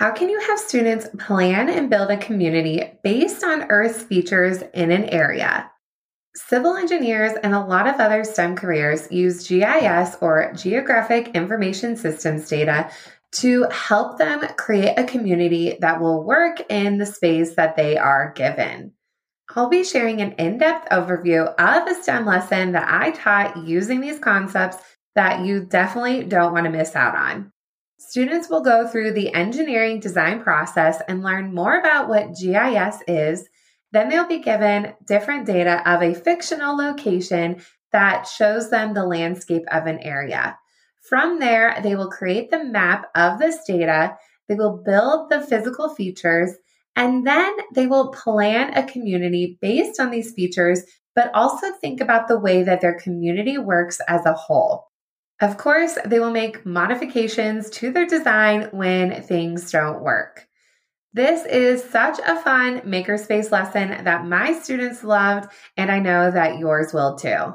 How can you have students plan and build a community based on Earth's features in an area? Civil engineers and a lot of other STEM careers use GIS or Geographic Information Systems data to help them create a community that will work in the space that they are given. I'll be sharing an in depth overview of a STEM lesson that I taught using these concepts that you definitely don't want to miss out on. Students will go through the engineering design process and learn more about what GIS is. Then they'll be given different data of a fictional location that shows them the landscape of an area. From there, they will create the map of this data, they will build the physical features, and then they will plan a community based on these features, but also think about the way that their community works as a whole. Of course, they will make modifications to their design when things don't work. This is such a fun makerspace lesson that my students loved, and I know that yours will too.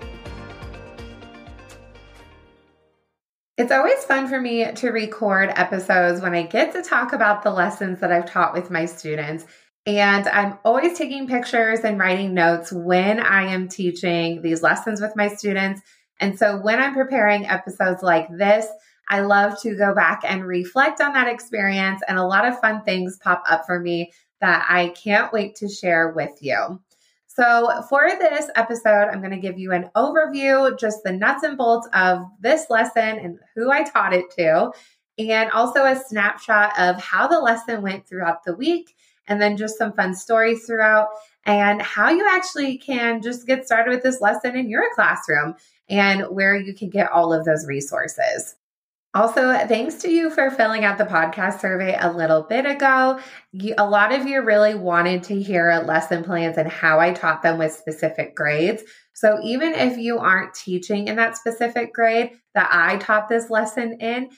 It's always fun for me to record episodes when I get to talk about the lessons that I've taught with my students. And I'm always taking pictures and writing notes when I am teaching these lessons with my students. And so when I'm preparing episodes like this, I love to go back and reflect on that experience, and a lot of fun things pop up for me that I can't wait to share with you. So, for this episode, I'm going to give you an overview, just the nuts and bolts of this lesson and who I taught it to, and also a snapshot of how the lesson went throughout the week, and then just some fun stories throughout, and how you actually can just get started with this lesson in your classroom and where you can get all of those resources. Also, thanks to you for filling out the podcast survey a little bit ago. You, a lot of you really wanted to hear lesson plans and how I taught them with specific grades. So, even if you aren't teaching in that specific grade that I taught this lesson in,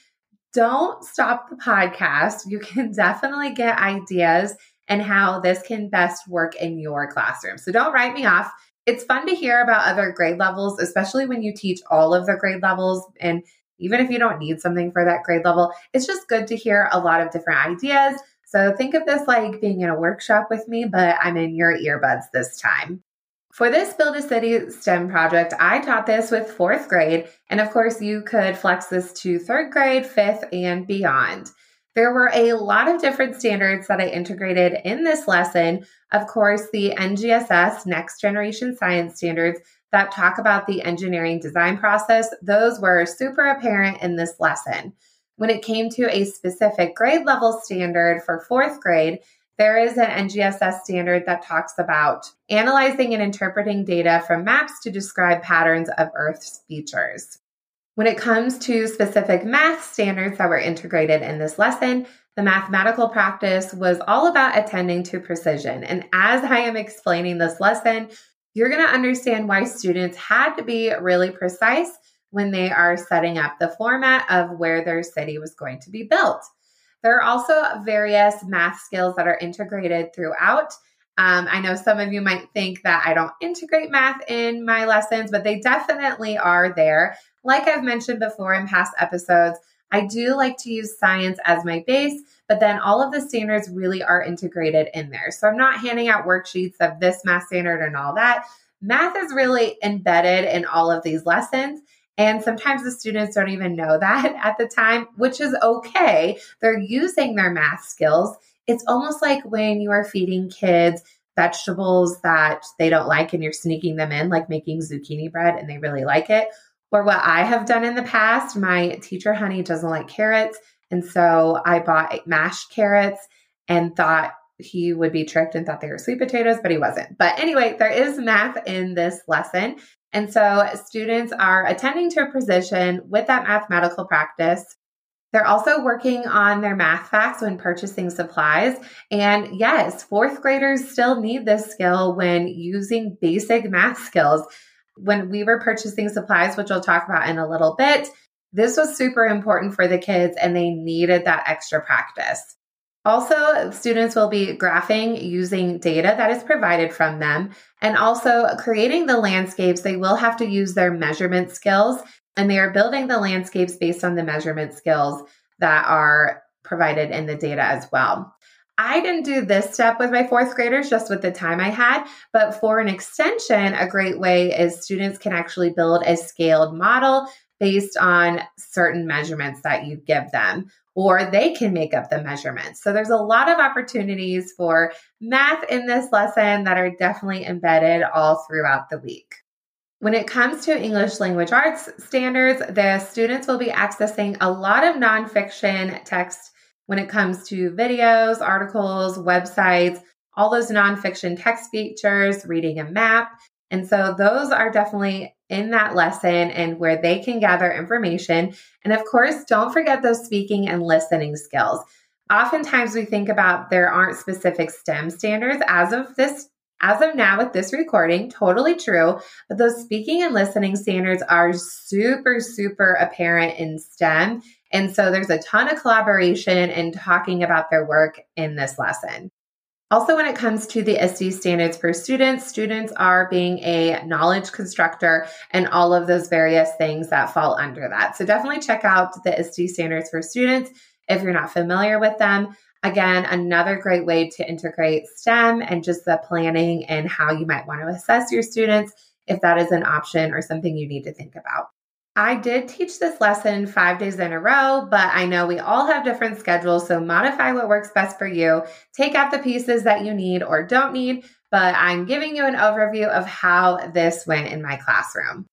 don't stop the podcast. You can definitely get ideas and how this can best work in your classroom. So, don't write me off. It's fun to hear about other grade levels, especially when you teach all of the grade levels and even if you don't need something for that grade level, it's just good to hear a lot of different ideas. So think of this like being in a workshop with me, but I'm in your earbuds this time. For this Build a City STEM project, I taught this with fourth grade, and of course, you could flex this to third grade, fifth, and beyond. There were a lot of different standards that I integrated in this lesson. Of course, the NGSS, Next Generation Science Standards, that talk about the engineering design process, those were super apparent in this lesson. When it came to a specific grade level standard for fourth grade, there is an NGSS standard that talks about analyzing and interpreting data from maps to describe patterns of Earth's features. When it comes to specific math standards that were integrated in this lesson, the mathematical practice was all about attending to precision. And as I am explaining this lesson, you're going to understand why students had to be really precise when they are setting up the format of where their city was going to be built. There are also various math skills that are integrated throughout. Um, I know some of you might think that I don't integrate math in my lessons, but they definitely are there. Like I've mentioned before in past episodes, I do like to use science as my base, but then all of the standards really are integrated in there. So I'm not handing out worksheets of this math standard and all that. Math is really embedded in all of these lessons. And sometimes the students don't even know that at the time, which is okay. They're using their math skills. It's almost like when you are feeding kids vegetables that they don't like and you're sneaking them in, like making zucchini bread and they really like it. Or what I have done in the past, my teacher, honey, doesn't like carrots. And so I bought mashed carrots and thought he would be tricked and thought they were sweet potatoes, but he wasn't. But anyway, there is math in this lesson. And so students are attending to a precision with that mathematical practice. They're also working on their math facts when purchasing supplies. And yes, fourth graders still need this skill when using basic math skills. When we were purchasing supplies, which we'll talk about in a little bit, this was super important for the kids and they needed that extra practice. Also, students will be graphing using data that is provided from them and also creating the landscapes. They will have to use their measurement skills and they are building the landscapes based on the measurement skills that are provided in the data as well. I didn't do this step with my fourth graders just with the time I had, but for an extension, a great way is students can actually build a scaled model based on certain measurements that you give them, or they can make up the measurements. So there's a lot of opportunities for math in this lesson that are definitely embedded all throughout the week. When it comes to English language arts standards, the students will be accessing a lot of nonfiction text when it comes to videos, articles, websites, all those nonfiction text features, reading a map. And so those are definitely in that lesson and where they can gather information. And of course, don't forget those speaking and listening skills. Oftentimes we think about there aren't specific STEM standards as of this as of now, with this recording, totally true, but those speaking and listening standards are super, super apparent in STEM. And so there's a ton of collaboration and talking about their work in this lesson. Also, when it comes to the ISTE standards for students, students are being a knowledge constructor and all of those various things that fall under that. So definitely check out the ISTE standards for students if you're not familiar with them. Again, another great way to integrate STEM and just the planning and how you might want to assess your students if that is an option or something you need to think about. I did teach this lesson five days in a row, but I know we all have different schedules, so modify what works best for you. Take out the pieces that you need or don't need, but I'm giving you an overview of how this went in my classroom.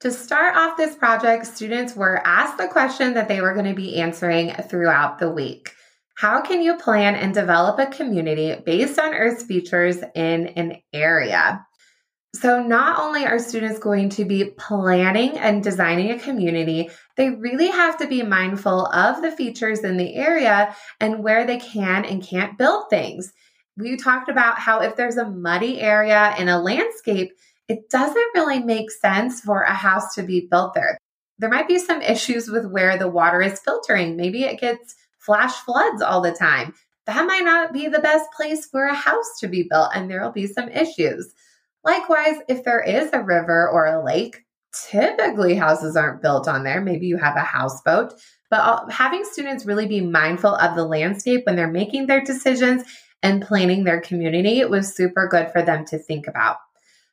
To start off this project, students were asked the question that they were going to be answering throughout the week. How can you plan and develop a community based on Earth's features in an area? So, not only are students going to be planning and designing a community, they really have to be mindful of the features in the area and where they can and can't build things. We talked about how if there's a muddy area in a landscape, it doesn't really make sense for a house to be built there. There might be some issues with where the water is filtering. Maybe it gets flash floods all the time. That might not be the best place for a house to be built, and there will be some issues. Likewise, if there is a river or a lake, typically houses aren't built on there. Maybe you have a houseboat, but having students really be mindful of the landscape when they're making their decisions and planning their community was super good for them to think about.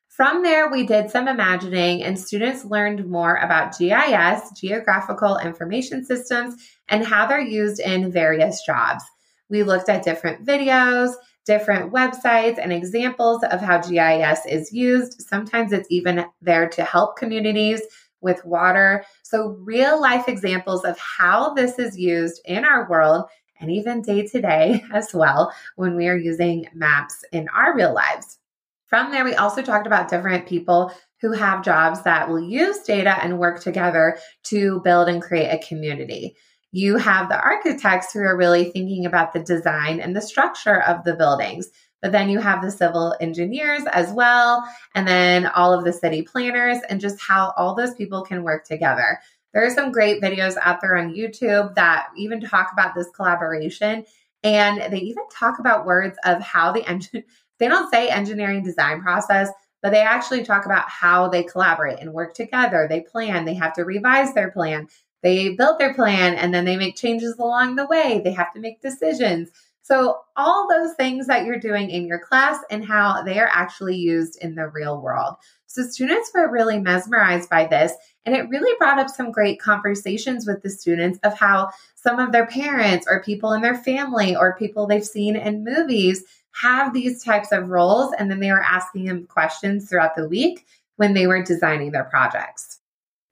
From there, we did some imagining, and students learned more about GIS, Geographical Information Systems, and how they're used in various jobs. We looked at different videos, different websites, and examples of how GIS is used. Sometimes it's even there to help communities with water. So, real life examples of how this is used in our world and even day to day as well when we are using maps in our real lives. From there, we also talked about different people who have jobs that will use data and work together to build and create a community. You have the architects who are really thinking about the design and the structure of the buildings. But then you have the civil engineers as well, and then all of the city planners, and just how all those people can work together. There are some great videos out there on YouTube that even talk about this collaboration. And they even talk about words of how the engine they don't say engineering design process, but they actually talk about how they collaborate and work together. They plan, they have to revise their plan. They built their plan and then they make changes along the way. They have to make decisions. So, all those things that you're doing in your class and how they are actually used in the real world. So, students were really mesmerized by this. And it really brought up some great conversations with the students of how some of their parents or people in their family or people they've seen in movies have these types of roles. And then they were asking them questions throughout the week when they were designing their projects.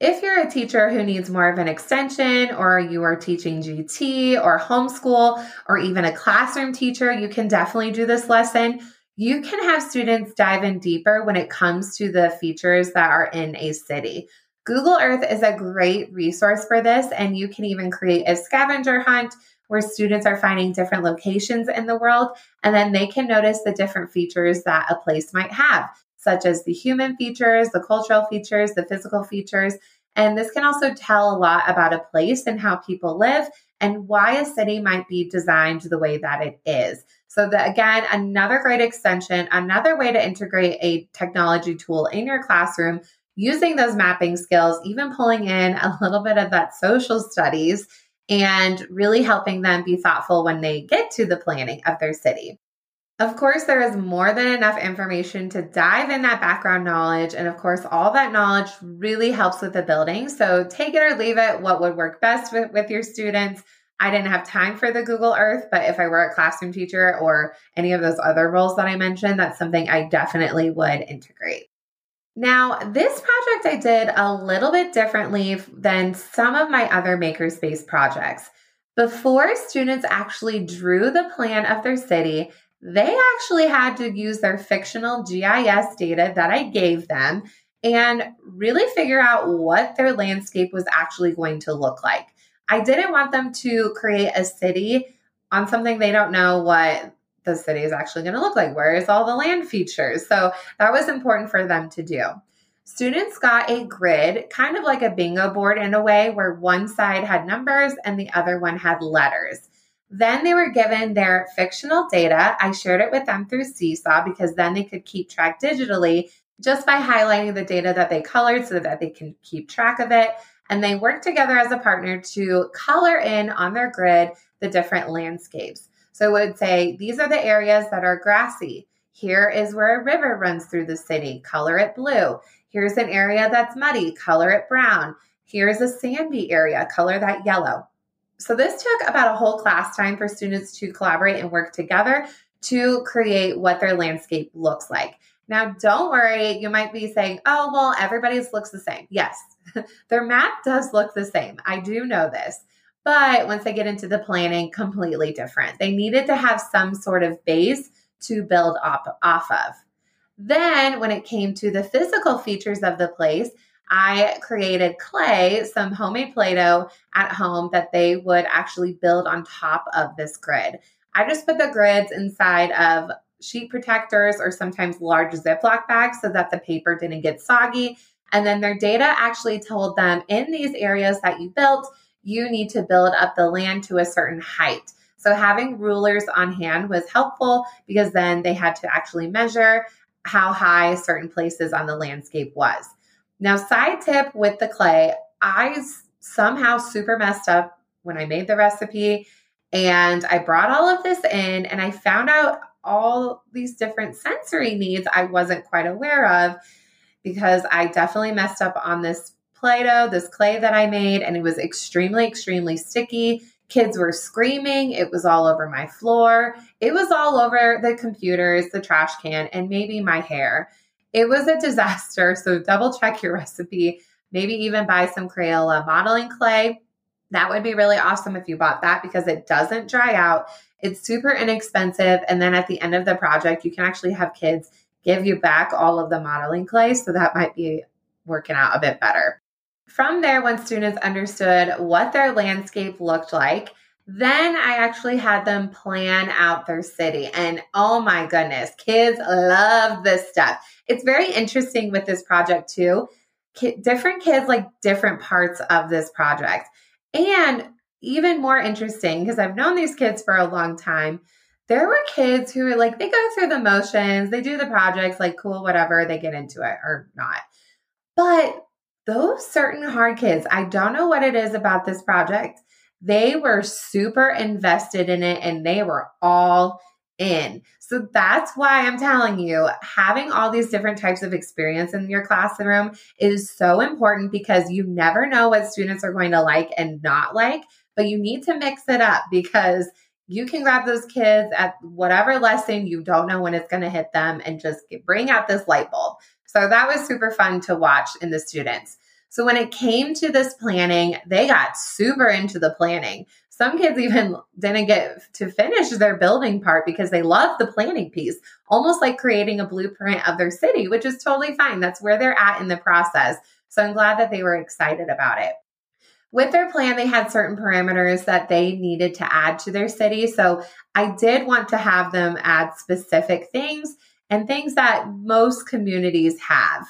If you're a teacher who needs more of an extension, or you are teaching GT or homeschool, or even a classroom teacher, you can definitely do this lesson. You can have students dive in deeper when it comes to the features that are in a city. Google Earth is a great resource for this, and you can even create a scavenger hunt where students are finding different locations in the world, and then they can notice the different features that a place might have, such as the human features, the cultural features, the physical features. And this can also tell a lot about a place and how people live and why a city might be designed the way that it is. So, the, again, another great extension, another way to integrate a technology tool in your classroom using those mapping skills, even pulling in a little bit of that social studies and really helping them be thoughtful when they get to the planning of their city. Of course, there is more than enough information to dive in that background knowledge. And of course, all that knowledge really helps with the building. So take it or leave it, what would work best with, with your students. I didn't have time for the Google Earth, but if I were a classroom teacher or any of those other roles that I mentioned, that's something I definitely would integrate. Now, this project I did a little bit differently than some of my other Makerspace projects. Before students actually drew the plan of their city, they actually had to use their fictional GIS data that I gave them and really figure out what their landscape was actually going to look like. I didn't want them to create a city on something they don't know what the city is actually going to look like. Where is all the land features? So that was important for them to do. Students got a grid, kind of like a bingo board in a way, where one side had numbers and the other one had letters. Then they were given their fictional data. I shared it with them through Seesaw because then they could keep track digitally just by highlighting the data that they colored so that they can keep track of it. And they worked together as a partner to color in on their grid the different landscapes. So it would say, these are the areas that are grassy. Here is where a river runs through the city, color it blue. Here's an area that's muddy, color it brown. Here's a sandy area, color that yellow. So this took about a whole class time for students to collaborate and work together to create what their landscape looks like. Now, don't worry, you might be saying, oh, well, everybody's looks the same. Yes, their map does look the same. I do know this. But once they get into the planning, completely different. They needed to have some sort of base to build up off of. Then, when it came to the physical features of the place, I created clay, some homemade Play Doh at home that they would actually build on top of this grid. I just put the grids inside of sheet protectors or sometimes large Ziploc bags so that the paper didn't get soggy. And then their data actually told them in these areas that you built, you need to build up the land to a certain height. So having rulers on hand was helpful because then they had to actually measure how high certain places on the landscape was. Now, side tip with the clay, I somehow super messed up when I made the recipe and I brought all of this in and I found out all these different sensory needs I wasn't quite aware of because I definitely messed up on this Play Doh, this clay that I made, and it was extremely, extremely sticky. Kids were screaming. It was all over my floor. It was all over the computers, the trash can, and maybe my hair. It was a disaster. So double check your recipe. Maybe even buy some Crayola modeling clay. That would be really awesome if you bought that because it doesn't dry out. It's super inexpensive. And then at the end of the project, you can actually have kids give you back all of the modeling clay. So that might be working out a bit better. From there, when students understood what their landscape looked like, then I actually had them plan out their city. And oh my goodness, kids love this stuff. It's very interesting with this project too. different kids like different parts of this project. And even more interesting, because I've known these kids for a long time, there were kids who were like, they go through the motions, they do the projects, like, cool, whatever, they get into it or not. But those certain hard kids, I don't know what it is about this project. They were super invested in it and they were all in. So that's why I'm telling you, having all these different types of experience in your classroom is so important because you never know what students are going to like and not like, but you need to mix it up because you can grab those kids at whatever lesson you don't know when it's going to hit them and just bring out this light bulb. So that was super fun to watch in the students. So when it came to this planning, they got super into the planning. Some kids even didn't get to finish their building part because they love the planning piece, almost like creating a blueprint of their city, which is totally fine. That's where they're at in the process. So I'm glad that they were excited about it. With their plan, they had certain parameters that they needed to add to their city. So I did want to have them add specific things and things that most communities have.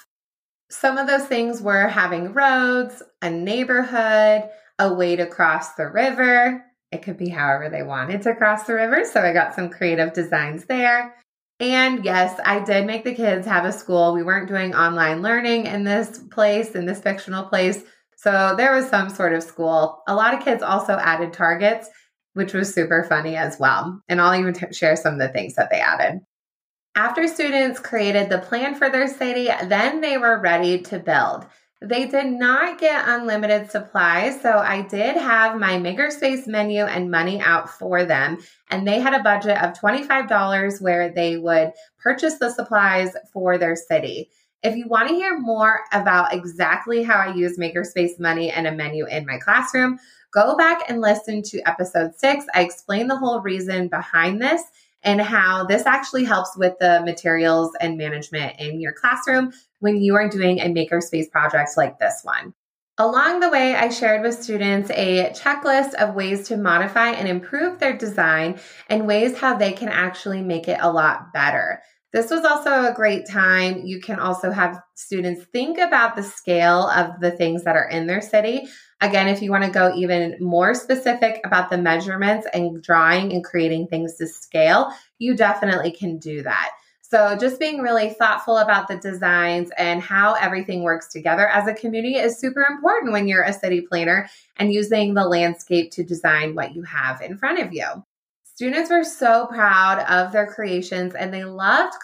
Some of those things were having roads, a neighborhood, a way to cross the river. It could be however they wanted to cross the river. So I got some creative designs there. And yes, I did make the kids have a school. We weren't doing online learning in this place, in this fictional place. So there was some sort of school. A lot of kids also added targets, which was super funny as well. And I'll even t- share some of the things that they added. After students created the plan for their city, then they were ready to build. They did not get unlimited supplies, so I did have my Makerspace menu and money out for them. And they had a budget of $25 where they would purchase the supplies for their city. If you want to hear more about exactly how I use Makerspace money and a menu in my classroom, go back and listen to episode six. I explain the whole reason behind this and how this actually helps with the materials and management in your classroom when you are doing a makerspace project like this one. Along the way, I shared with students a checklist of ways to modify and improve their design and ways how they can actually make it a lot better. This was also a great time. You can also have students think about the scale of the things that are in their city. Again, if you want to go even more specific about the measurements and drawing and creating things to scale, you definitely can do that. So, just being really thoughtful about the designs and how everything works together as a community is super important when you're a city planner and using the landscape to design what you have in front of you. Students were so proud of their creations and they loved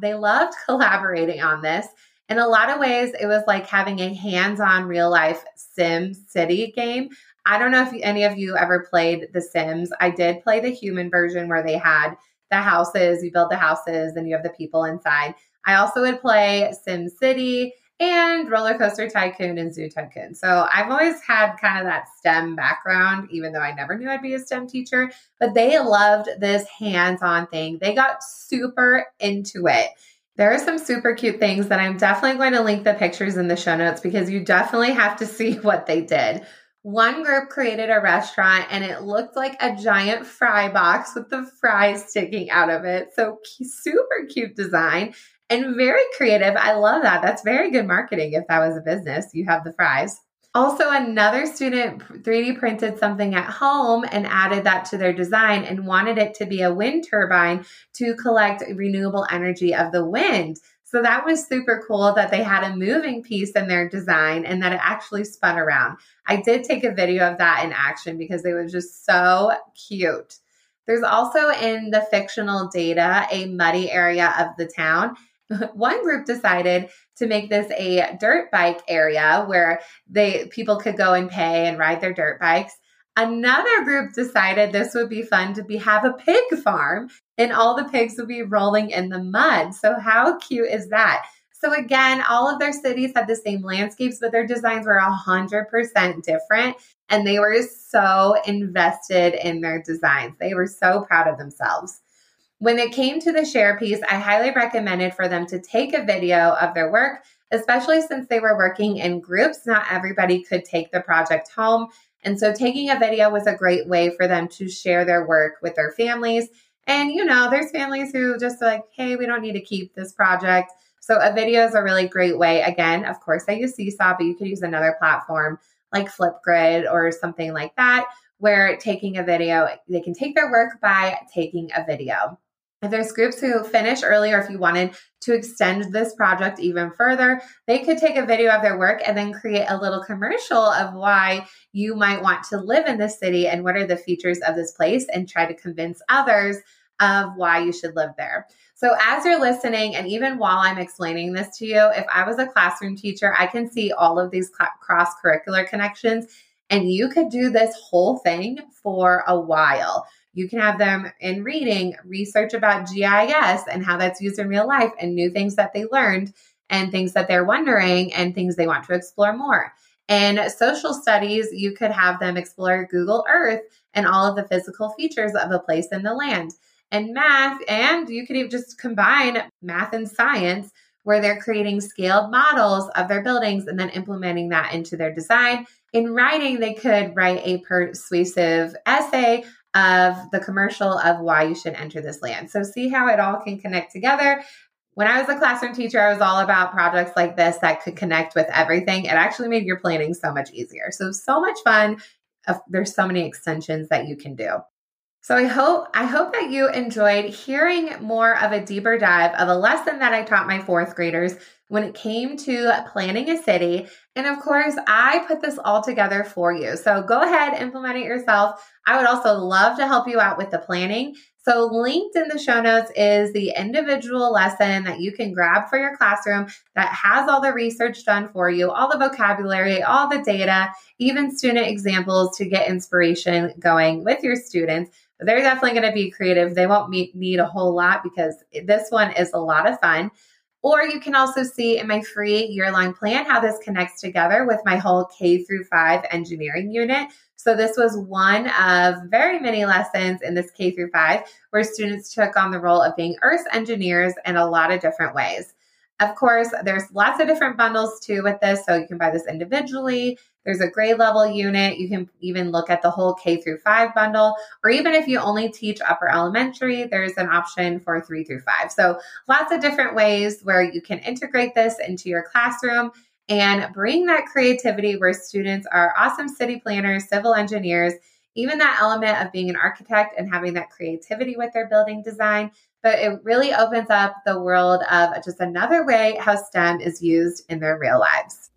they loved collaborating on this. In a lot of ways, it was like having a hands-on real life Sim City game. I don't know if any of you ever played The Sims. I did play the human version where they had the houses, you build the houses and you have the people inside. I also would play Sim City and Roller Coaster Tycoon and Zoo Tycoon. So I've always had kind of that STEM background, even though I never knew I'd be a STEM teacher. But they loved this hands on thing. They got super into it. There are some super cute things that I'm definitely going to link the pictures in the show notes because you definitely have to see what they did. One group created a restaurant and it looked like a giant fry box with the fries sticking out of it. So super cute design and very creative. I love that. That's very good marketing if that was a business. You have the fries. Also, another student 3D printed something at home and added that to their design and wanted it to be a wind turbine to collect renewable energy of the wind. So that was super cool that they had a moving piece in their design and that it actually spun around. I did take a video of that in action because it was just so cute. There's also in the fictional data a muddy area of the town one group decided to make this a dirt bike area where they people could go and pay and ride their dirt bikes. Another group decided this would be fun to be have a pig farm and all the pigs would be rolling in the mud. So how cute is that? So again, all of their cities had the same landscapes, but their designs were 100% different and they were so invested in their designs. They were so proud of themselves. When it came to the share piece, I highly recommended for them to take a video of their work, especially since they were working in groups. Not everybody could take the project home. And so taking a video was a great way for them to share their work with their families. And, you know, there's families who just like, hey, we don't need to keep this project. So a video is a really great way. Again, of course, I use Seesaw, but you could use another platform like Flipgrid or something like that, where taking a video, they can take their work by taking a video. If there's groups who finish early, or if you wanted to extend this project even further, they could take a video of their work and then create a little commercial of why you might want to live in this city and what are the features of this place and try to convince others of why you should live there. So, as you're listening, and even while I'm explaining this to you, if I was a classroom teacher, I can see all of these cross curricular connections, and you could do this whole thing for a while. You can have them in reading research about GIS and how that's used in real life and new things that they learned and things that they're wondering and things they want to explore more. In social studies, you could have them explore Google Earth and all of the physical features of a place in the land. And math, and you could even just combine math and science where they're creating scaled models of their buildings and then implementing that into their design. In writing, they could write a persuasive essay of the commercial of why you should enter this land. So, see how it all can connect together. When I was a classroom teacher, I was all about projects like this that could connect with everything. It actually made your planning so much easier. So, so much fun. There's so many extensions that you can do. So I hope I hope that you enjoyed hearing more of a deeper dive of a lesson that I taught my fourth graders when it came to planning a city. And of course, I put this all together for you. So go ahead, implement it yourself. I would also love to help you out with the planning. So, linked in the show notes is the individual lesson that you can grab for your classroom that has all the research done for you, all the vocabulary, all the data, even student examples to get inspiration going with your students. They're definitely going to be creative. They won't meet, need a whole lot because this one is a lot of fun. Or you can also see in my free year long plan how this connects together with my whole K through five engineering unit. So this was one of very many lessons in this K through five where students took on the role of being earth engineers in a lot of different ways. Of course, there's lots of different bundles too with this. So you can buy this individually. There's a grade level unit. You can even look at the whole K through five bundle, or even if you only teach upper elementary, there's an option for three through five. So lots of different ways where you can integrate this into your classroom and bring that creativity where students are awesome city planners, civil engineers, even that element of being an architect and having that creativity with their building design but it really opens up the world of just another way how STEM is used in their real lives.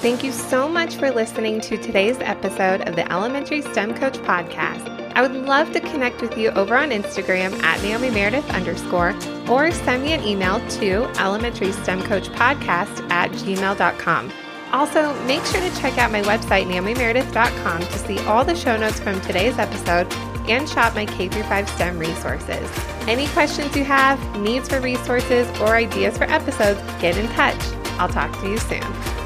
Thank you so much for listening to today's episode of the Elementary STEM Coach Podcast. I would love to connect with you over on Instagram at Naomi Meredith underscore or send me an email to elementary STEM Coach Podcast at gmail.com. Also, make sure to check out my website, naomimeredith.com, to see all the show notes from today's episode and shop my K 5 STEM resources. Any questions you have, needs for resources, or ideas for episodes, get in touch. I'll talk to you soon.